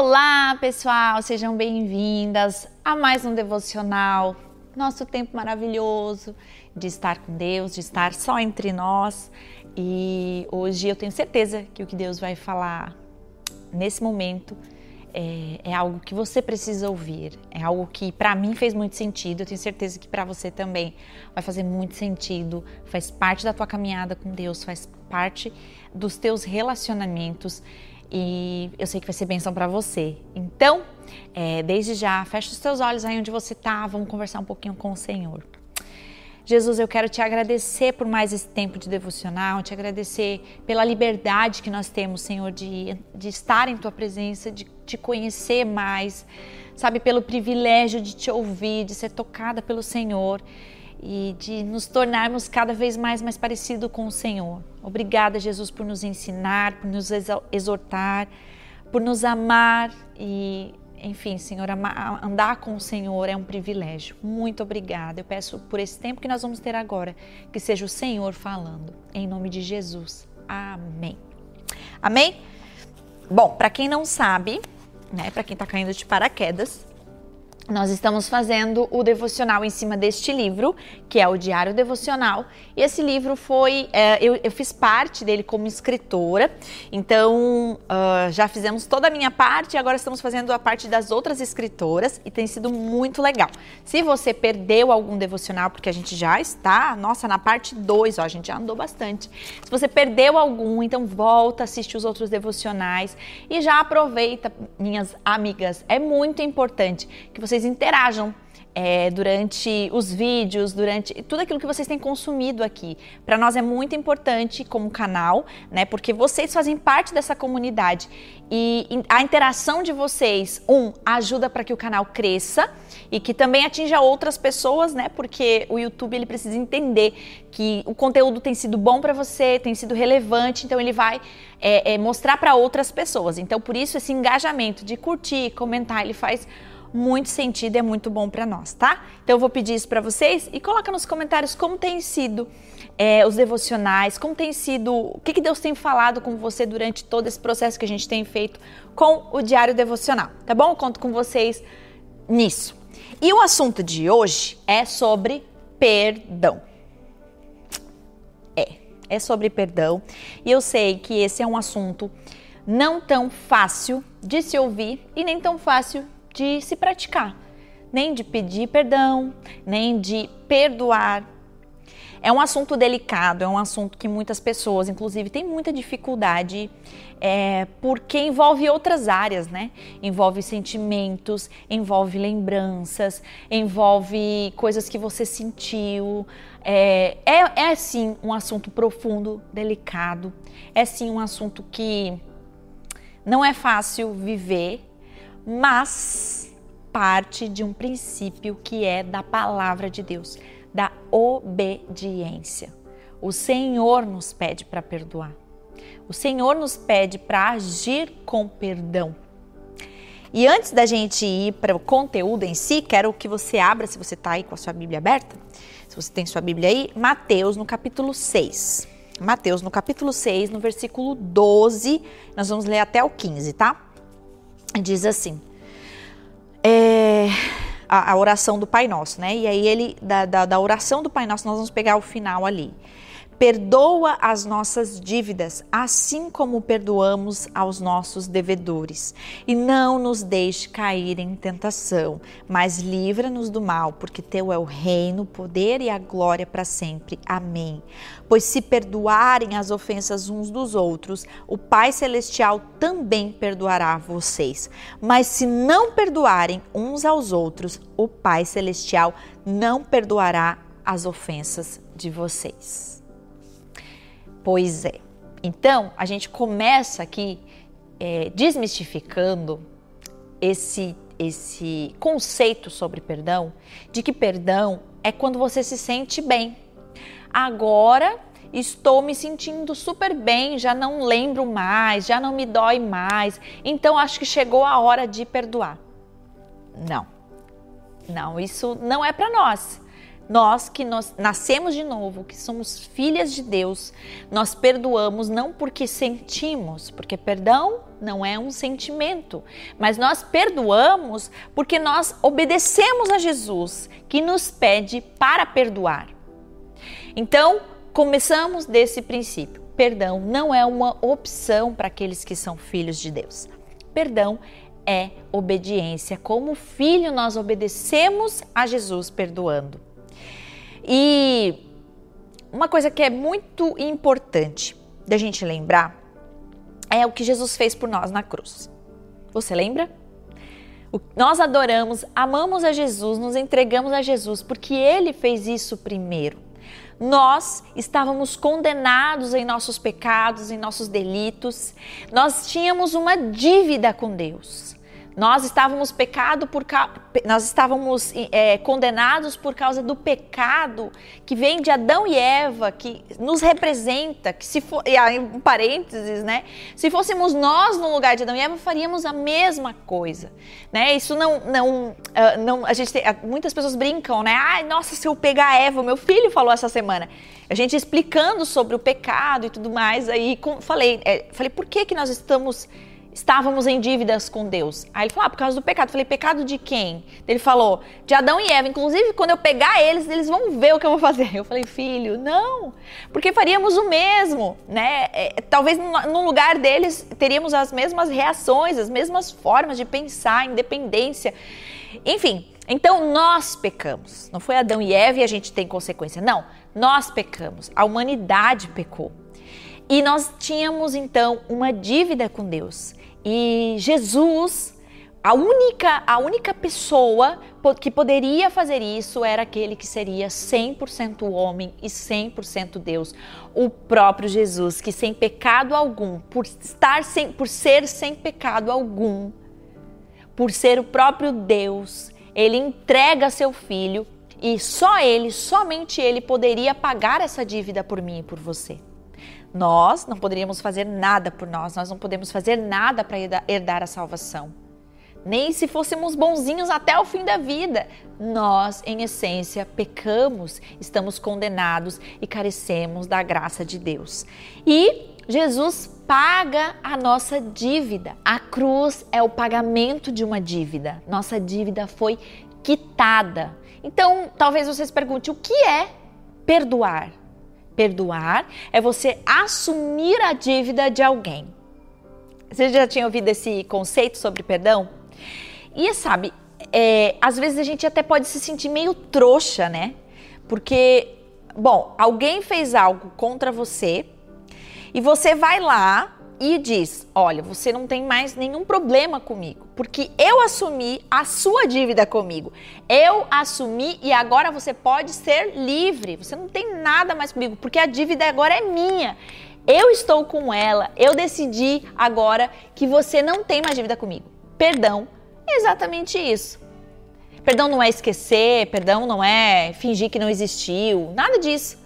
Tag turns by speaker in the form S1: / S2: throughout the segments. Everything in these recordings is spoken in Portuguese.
S1: Olá, pessoal, sejam bem-vindas a mais um devocional. Nosso tempo maravilhoso de estar com Deus, de estar só entre nós. E hoje eu tenho certeza que o que Deus vai falar nesse momento é, é algo que você precisa ouvir. É algo que para mim fez muito sentido. Eu tenho certeza que para você também vai fazer muito sentido. Faz parte da tua caminhada com Deus, faz parte dos teus relacionamentos e eu sei que vai ser bênção para você. Então, é, desde já, fecha os teus olhos aí onde você está, vamos conversar um pouquinho com o Senhor. Jesus, eu quero te agradecer por mais esse tempo de devocional, te agradecer pela liberdade que nós temos, Senhor, de, de estar em tua presença, de te conhecer mais, sabe, pelo privilégio de te ouvir, de ser tocada pelo Senhor e de nos tornarmos cada vez mais mais parecido com o Senhor. Obrigada, Jesus, por nos ensinar, por nos exortar, por nos amar e, enfim, Senhor, andar com o Senhor é um privilégio. Muito obrigada. Eu peço por esse tempo que nós vamos ter agora, que seja o Senhor falando, em nome de Jesus. Amém. Amém? Bom, para quem não sabe, né, para quem está caindo de paraquedas, nós estamos fazendo o devocional em cima deste livro, que é o Diário Devocional. E esse livro foi. É, eu, eu, fiz parte dele como escritora, então uh, já fizemos toda a minha parte agora estamos fazendo a parte das outras escritoras e tem sido muito legal. Se você perdeu algum devocional, porque a gente já está, nossa, na parte 2, a gente já andou bastante. Se você perdeu algum, então volta, assiste os outros devocionais e já aproveita, minhas amigas. É muito importante que vocês vocês interajam é, durante os vídeos, durante tudo aquilo que vocês têm consumido aqui. Para nós é muito importante como canal, né? Porque vocês fazem parte dessa comunidade e a interação de vocês, um, ajuda para que o canal cresça e que também atinja outras pessoas, né? Porque o YouTube ele precisa entender que o conteúdo tem sido bom para você, tem sido relevante, então ele vai é, é, mostrar para outras pessoas. Então por isso esse engajamento de curtir, comentar, ele faz muito sentido e é muito bom para nós, tá? Então eu vou pedir isso para vocês e coloca nos comentários como tem sido é, os devocionais, como tem sido, o que, que Deus tem falado com você durante todo esse processo que a gente tem feito com o Diário Devocional, tá bom? Eu conto com vocês nisso. E o assunto de hoje é sobre perdão. É, é sobre perdão. E eu sei que esse é um assunto não tão fácil de se ouvir e nem tão fácil de se praticar, nem de pedir perdão, nem de perdoar. É um assunto delicado, é um assunto que muitas pessoas, inclusive, têm muita dificuldade, é, porque envolve outras áreas, né? Envolve sentimentos, envolve lembranças, envolve coisas que você sentiu. É, é, é sim um assunto profundo, delicado, é sim um assunto que não é fácil viver, mas parte de um princípio que é da palavra de Deus, da obediência. O Senhor nos pede para perdoar. O Senhor nos pede para agir com perdão. E antes da gente ir para o conteúdo em si, quero que você abra, se você está aí com a sua Bíblia aberta, se você tem sua Bíblia aí, Mateus no capítulo 6. Mateus no capítulo 6, no versículo 12, nós vamos ler até o 15, tá? Diz assim: é, a, a, oração do Pai Nosso, né? E aí ele, da, da, da oração do Pai Nosso, nós vamos pegar o final ali. Perdoa as nossas dívidas, assim como perdoamos aos nossos devedores. E não nos deixe cair em tentação, mas livra-nos do mal, porque teu é o reino, o poder e a glória para sempre. Amém. Pois se perdoarem as ofensas uns dos outros, o Pai Celestial também perdoará vocês. Mas se não perdoarem uns aos outros, o Pai Celestial não perdoará as ofensas de vocês. Pois é. Então, a gente começa aqui é, desmistificando esse, esse conceito sobre perdão, de que perdão é quando você se sente bem. Agora estou me sentindo super bem, já não lembro mais, já não me dói mais, então acho que chegou a hora de perdoar. Não, não, isso não é para nós. Nós que nós nascemos de novo, que somos filhas de Deus, nós perdoamos não porque sentimos, porque perdão não é um sentimento, mas nós perdoamos porque nós obedecemos a Jesus, que nos pede para perdoar. Então, começamos desse princípio. Perdão não é uma opção para aqueles que são filhos de Deus. Perdão é obediência. Como filho, nós obedecemos a Jesus perdoando. E uma coisa que é muito importante da gente lembrar é o que Jesus fez por nós na cruz. Você lembra? Nós adoramos, amamos a Jesus, nos entregamos a Jesus porque ele fez isso primeiro. Nós estávamos condenados em nossos pecados, em nossos delitos. Nós tínhamos uma dívida com Deus. Nós estávamos pecado por nós estávamos é, condenados por causa do pecado que vem de Adão e Eva, que nos representa, que se for, e aí, um parênteses, né? Se fôssemos nós no lugar de Adão e Eva, faríamos a mesma coisa, né? Isso não, não, uh, não a gente tem, muitas pessoas brincam, né? Ai, nossa, se eu pegar a Eva, meu filho falou essa semana, a gente explicando sobre o pecado e tudo mais, aí com, falei, é, falei, por que que nós estamos estávamos em dívidas com Deus. Aí ele falou, ah, por causa do pecado. Eu falei, pecado de quem? Ele falou, de Adão e Eva. Inclusive, quando eu pegar eles, eles vão ver o que eu vou fazer. Eu falei, filho, não, porque faríamos o mesmo, né? É, talvez no lugar deles teríamos as mesmas reações, as mesmas formas de pensar, independência. Enfim, então nós pecamos. Não foi Adão e Eva e a gente tem consequência. Não, nós pecamos. A humanidade pecou. E nós tínhamos então uma dívida com Deus. E Jesus, a única, a única pessoa que poderia fazer isso era aquele que seria 100% homem e 100% Deus, o próprio Jesus, que sem pecado algum, por estar sem, por ser sem pecado algum, por ser o próprio Deus, ele entrega seu filho e só ele, somente ele poderia pagar essa dívida por mim e por você. Nós não poderíamos fazer nada por nós, nós não podemos fazer nada para herdar a salvação. Nem se fôssemos bonzinhos até o fim da vida. Nós, em essência, pecamos, estamos condenados e carecemos da graça de Deus. E Jesus paga a nossa dívida. A cruz é o pagamento de uma dívida. Nossa dívida foi quitada. Então, talvez você se pergunte: o que é perdoar? Perdoar é você assumir a dívida de alguém. Você já tinha ouvido esse conceito sobre perdão? E sabe, é, às vezes a gente até pode se sentir meio trouxa, né? Porque, bom, alguém fez algo contra você e você vai lá e diz: Olha, você não tem mais nenhum problema comigo, porque eu assumi a sua dívida comigo. Eu assumi e agora você pode ser livre. Você não tem nada mais comigo, porque a dívida agora é minha. Eu estou com ela. Eu decidi agora que você não tem mais dívida comigo. Perdão é exatamente isso. Perdão não é esquecer, perdão não é fingir que não existiu, nada disso.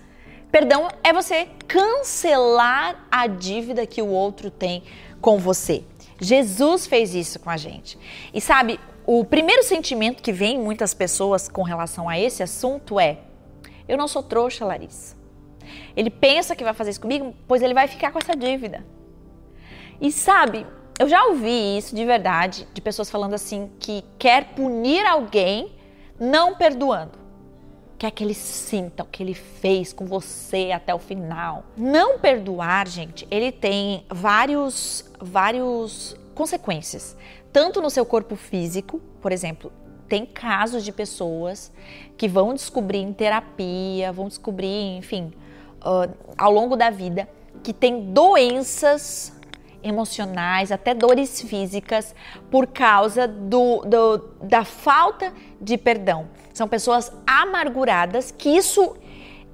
S1: Perdão é você cancelar a dívida que o outro tem com você. Jesus fez isso com a gente. E sabe, o primeiro sentimento que vem em muitas pessoas com relação a esse assunto é: eu não sou trouxa, Larissa. Ele pensa que vai fazer isso comigo, pois ele vai ficar com essa dívida. E sabe, eu já ouvi isso de verdade, de pessoas falando assim que quer punir alguém não perdoando quer que ele sinta o que ele fez com você até o final. Não perdoar, gente, ele tem vários, vários consequências, tanto no seu corpo físico, por exemplo, tem casos de pessoas que vão descobrir em terapia, vão descobrir, enfim, uh, ao longo da vida, que tem doenças emocionais, até dores físicas, por causa do, do, da falta de perdão. São pessoas amarguradas que isso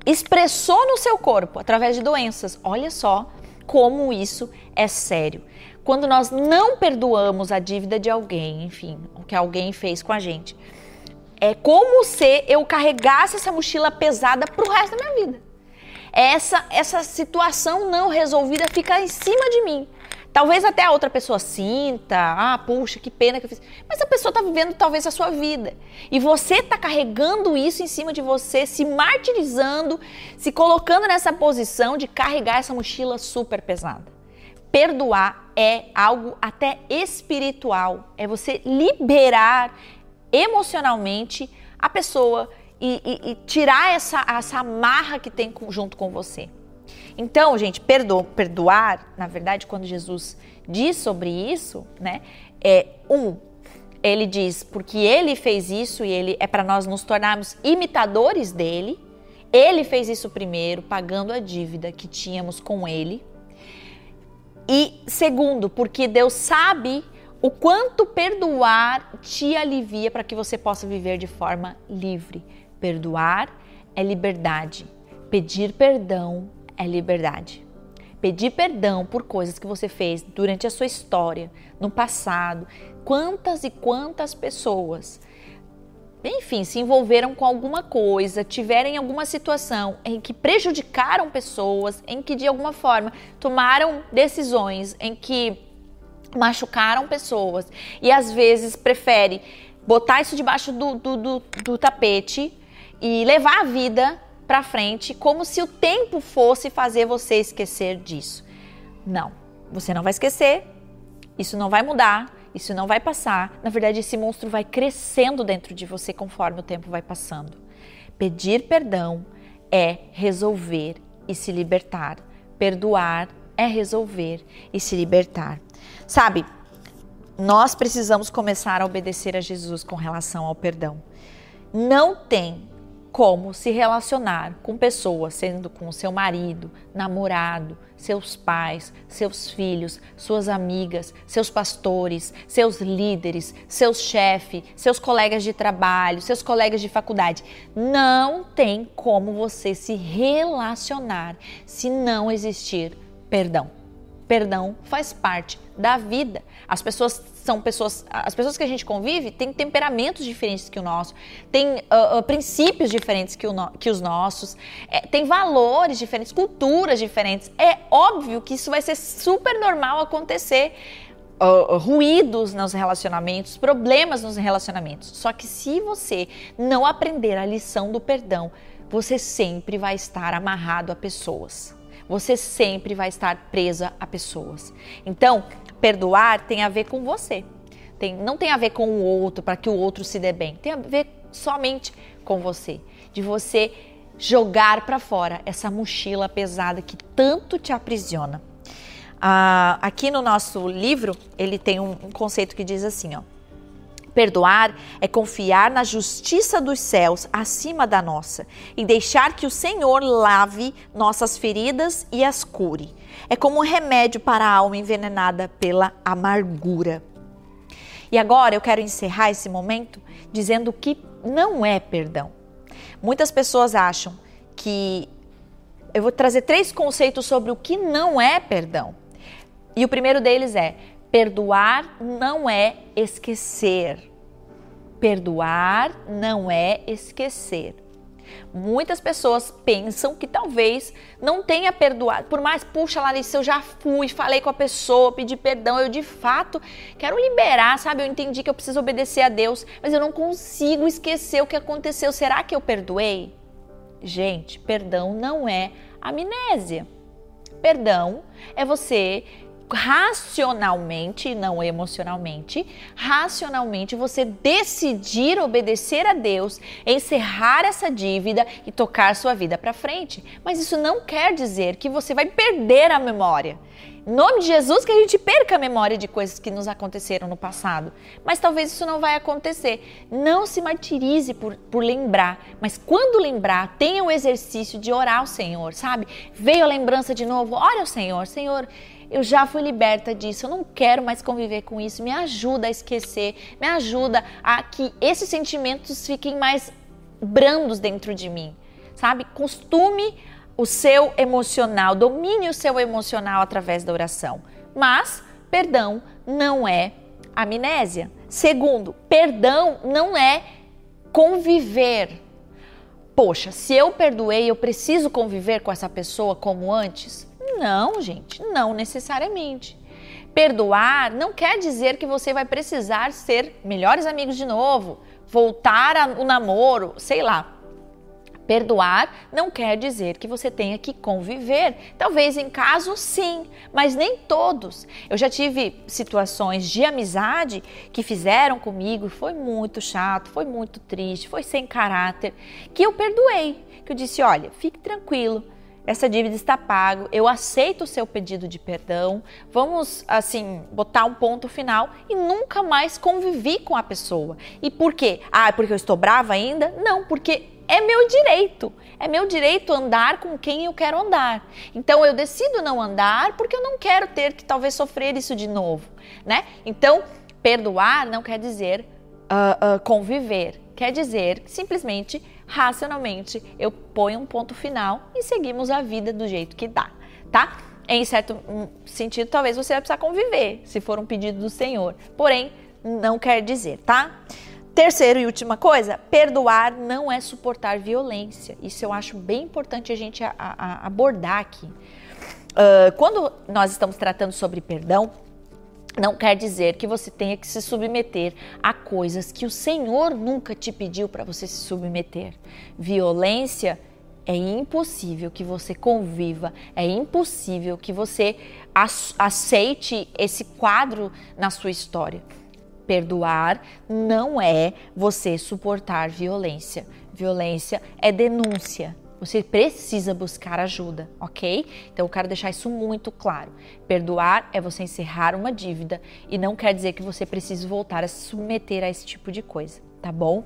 S1: expressou no seu corpo através de doenças. Olha só como isso é sério. Quando nós não perdoamos a dívida de alguém, enfim, o que alguém fez com a gente, é como se eu carregasse essa mochila pesada pro resto da minha vida. Essa, essa situação não resolvida fica em cima de mim. Talvez até a outra pessoa sinta, ah, puxa, que pena que eu fiz. Mas a pessoa está vivendo talvez a sua vida. E você está carregando isso em cima de você, se martirizando, se colocando nessa posição de carregar essa mochila super pesada. perdoar é algo até espiritual, é você liberar emocionalmente a pessoa e, e, e tirar essa, essa amarra que tem junto com você. Então, gente, perdo, perdoar, na verdade, quando Jesus diz sobre isso, né, é um, ele diz porque ele fez isso e ele é para nós nos tornarmos imitadores dele. Ele fez isso primeiro, pagando a dívida que tínhamos com ele. E segundo, porque Deus sabe o quanto perdoar te alivia para que você possa viver de forma livre. Perdoar é liberdade. Pedir perdão é liberdade. Pedir perdão por coisas que você fez durante a sua história, no passado. Quantas e quantas pessoas, enfim, se envolveram com alguma coisa, tiveram alguma situação em que prejudicaram pessoas, em que de alguma forma tomaram decisões, em que machucaram pessoas e às vezes prefere botar isso debaixo do, do, do, do tapete e levar a vida para frente como se o tempo fosse fazer você esquecer disso. Não, você não vai esquecer, isso não vai mudar, isso não vai passar. Na verdade, esse monstro vai crescendo dentro de você conforme o tempo vai passando. Pedir perdão é resolver e se libertar. Perdoar é resolver e se libertar. Sabe, nós precisamos começar a obedecer a Jesus com relação ao perdão. Não tem como se relacionar com pessoas, sendo com seu marido, namorado, seus pais, seus filhos, suas amigas, seus pastores, seus líderes, seus chefes, seus colegas de trabalho, seus colegas de faculdade. Não tem como você se relacionar se não existir perdão. Perdão faz parte da vida. As pessoas são pessoas, as pessoas que a gente convive têm temperamentos diferentes que o nosso, têm uh, uh, princípios diferentes que, o no, que os nossos, é, têm valores diferentes, culturas diferentes. É óbvio que isso vai ser super normal acontecer. Uh, ruídos nos relacionamentos, problemas nos relacionamentos. Só que se você não aprender a lição do perdão, você sempre vai estar amarrado a pessoas você sempre vai estar presa a pessoas. Então, perdoar tem a ver com você. Tem, não tem a ver com o outro, para que o outro se dê bem. Tem a ver somente com você. De você jogar para fora essa mochila pesada que tanto te aprisiona. Ah, aqui no nosso livro, ele tem um, um conceito que diz assim, ó. Perdoar é confiar na justiça dos céus acima da nossa e deixar que o Senhor lave nossas feridas e as cure. É como um remédio para a alma envenenada pela amargura. E agora eu quero encerrar esse momento dizendo que não é perdão. Muitas pessoas acham que eu vou trazer três conceitos sobre o que não é perdão. E o primeiro deles é: perdoar não é esquecer. Perdoar não é esquecer. Muitas pessoas pensam que talvez não tenha perdoado, por mais, puxa, Larissa, eu já fui, falei com a pessoa, pedi perdão, eu de fato quero liberar, sabe? Eu entendi que eu preciso obedecer a Deus, mas eu não consigo esquecer o que aconteceu. Será que eu perdoei? Gente, perdão não é amnésia. Perdão é você racionalmente, não emocionalmente, racionalmente você decidir obedecer a Deus, encerrar essa dívida e tocar sua vida para frente. Mas isso não quer dizer que você vai perder a memória. Em nome de Jesus, que a gente perca a memória de coisas que nos aconteceram no passado. Mas talvez isso não vai acontecer. Não se martirize por, por lembrar. Mas quando lembrar, tenha o exercício de orar ao Senhor, sabe? Veio a lembrança de novo, ore ao Senhor. Senhor, eu já fui liberta disso, eu não quero mais conviver com isso. Me ajuda a esquecer, me ajuda a que esses sentimentos fiquem mais brandos dentro de mim, sabe? Costume o seu emocional, domine o seu emocional através da oração. Mas perdão não é amnésia. Segundo, perdão não é conviver. Poxa, se eu perdoei, eu preciso conviver com essa pessoa como antes? Não, gente, não necessariamente. Perdoar não quer dizer que você vai precisar ser melhores amigos de novo, voltar ao namoro, sei lá. Perdoar não quer dizer que você tenha que conviver. Talvez em casos sim, mas nem todos. Eu já tive situações de amizade que fizeram comigo, foi muito chato, foi muito triste, foi sem caráter, que eu perdoei. Que eu disse: olha, fique tranquilo, essa dívida está pago, eu aceito o seu pedido de perdão, vamos assim botar um ponto final e nunca mais convivi com a pessoa. E por quê? Ah, porque eu estou brava ainda? Não, porque é meu direito. É meu direito andar com quem eu quero andar. Então eu decido não andar porque eu não quero ter que talvez sofrer isso de novo, né? Então perdoar não quer dizer uh, uh, conviver. Quer dizer simplesmente, racionalmente, eu ponho um ponto final e seguimos a vida do jeito que dá, tá? Em certo hum, sentido, talvez você vai precisar conviver, se for um pedido do Senhor. Porém, não quer dizer, tá? Terceiro e última coisa, perdoar não é suportar violência. Isso eu acho bem importante a gente a, a abordar aqui. Uh, quando nós estamos tratando sobre perdão, não quer dizer que você tenha que se submeter a coisas que o Senhor nunca te pediu para você se submeter. Violência é impossível que você conviva, é impossível que você aceite esse quadro na sua história. Perdoar não é você suportar violência. Violência é denúncia. Você precisa buscar ajuda, ok? Então eu quero deixar isso muito claro. Perdoar é você encerrar uma dívida e não quer dizer que você precise voltar a se submeter a esse tipo de coisa, tá bom?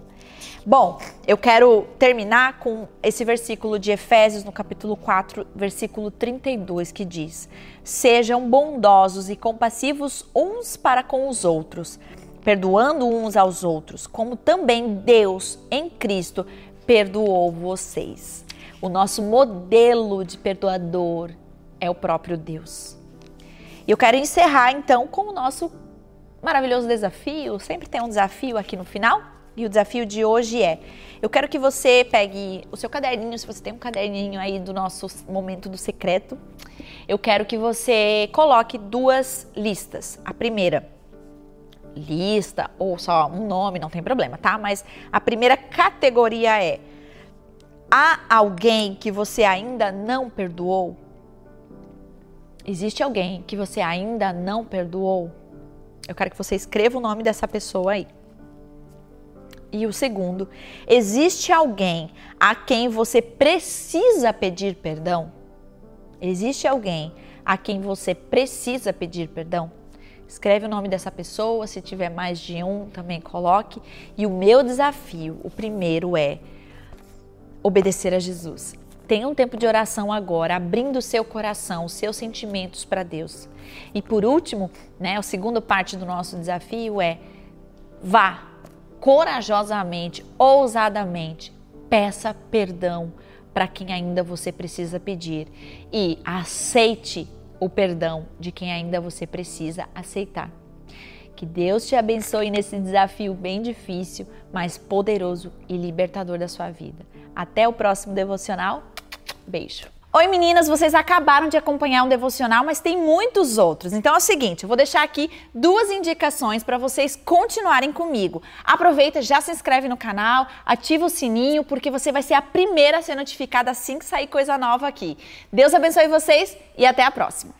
S1: Bom, eu quero terminar com esse versículo de Efésios, no capítulo 4, versículo 32, que diz: Sejam bondosos e compassivos uns para com os outros perdoando uns aos outros, como também Deus em Cristo perdoou vocês. O nosso modelo de perdoador é o próprio Deus. E eu quero encerrar então com o nosso maravilhoso desafio. Sempre tem um desafio aqui no final. E o desafio de hoje é: eu quero que você pegue o seu caderninho, se você tem um caderninho aí do nosso momento do secreto. Eu quero que você coloque duas listas. A primeira, lista ou só um nome, não tem problema, tá? Mas a primeira categoria é: há alguém que você ainda não perdoou? Existe alguém que você ainda não perdoou? Eu quero que você escreva o nome dessa pessoa aí. E o segundo, existe alguém a quem você precisa pedir perdão? Existe alguém a quem você precisa pedir perdão? Escreve o nome dessa pessoa, se tiver mais de um, também coloque. E o meu desafio, o primeiro é obedecer a Jesus. Tenha um tempo de oração agora, abrindo o seu coração, os seus sentimentos para Deus. E por último, né, a segunda parte do nosso desafio é vá corajosamente, ousadamente, peça perdão para quem ainda você precisa pedir e aceite o perdão de quem ainda você precisa aceitar. Que Deus te abençoe nesse desafio bem difícil, mas poderoso e libertador da sua vida. Até o próximo devocional. Beijo. Oi meninas, vocês acabaram de acompanhar um devocional, mas tem muitos outros. Então é o seguinte, eu vou deixar aqui duas indicações para vocês continuarem comigo. Aproveita, já se inscreve no canal, ativa o sininho, porque você vai ser a primeira a ser notificada assim que sair coisa nova aqui. Deus abençoe vocês e até a próxima.